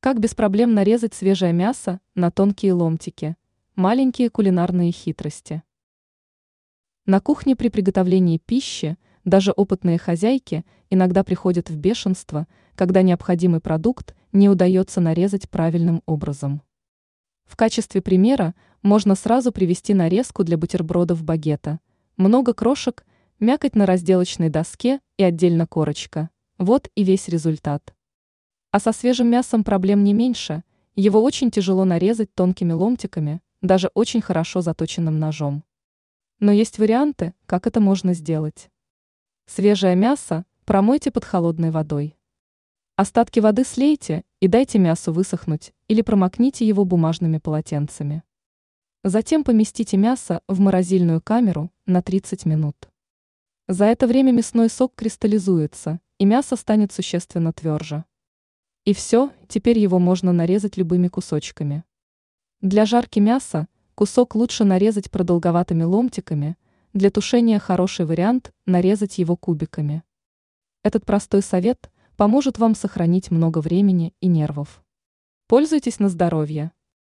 Как без проблем нарезать свежее мясо на тонкие ломтики? Маленькие кулинарные хитрости. На кухне при приготовлении пищи даже опытные хозяйки иногда приходят в бешенство, когда необходимый продукт не удается нарезать правильным образом. В качестве примера можно сразу привести нарезку для бутербродов багета. Много крошек, мякоть на разделочной доске и отдельно корочка. Вот и весь результат. А со свежим мясом проблем не меньше, его очень тяжело нарезать тонкими ломтиками, даже очень хорошо заточенным ножом. Но есть варианты, как это можно сделать. Свежее мясо промойте под холодной водой. Остатки воды слейте и дайте мясу высохнуть или промокните его бумажными полотенцами. Затем поместите мясо в морозильную камеру на 30 минут. За это время мясной сок кристаллизуется, и мясо станет существенно тверже. И все, теперь его можно нарезать любыми кусочками. Для жарки мяса кусок лучше нарезать продолговатыми ломтиками, для тушения хороший вариант нарезать его кубиками. Этот простой совет поможет вам сохранить много времени и нервов. Пользуйтесь на здоровье!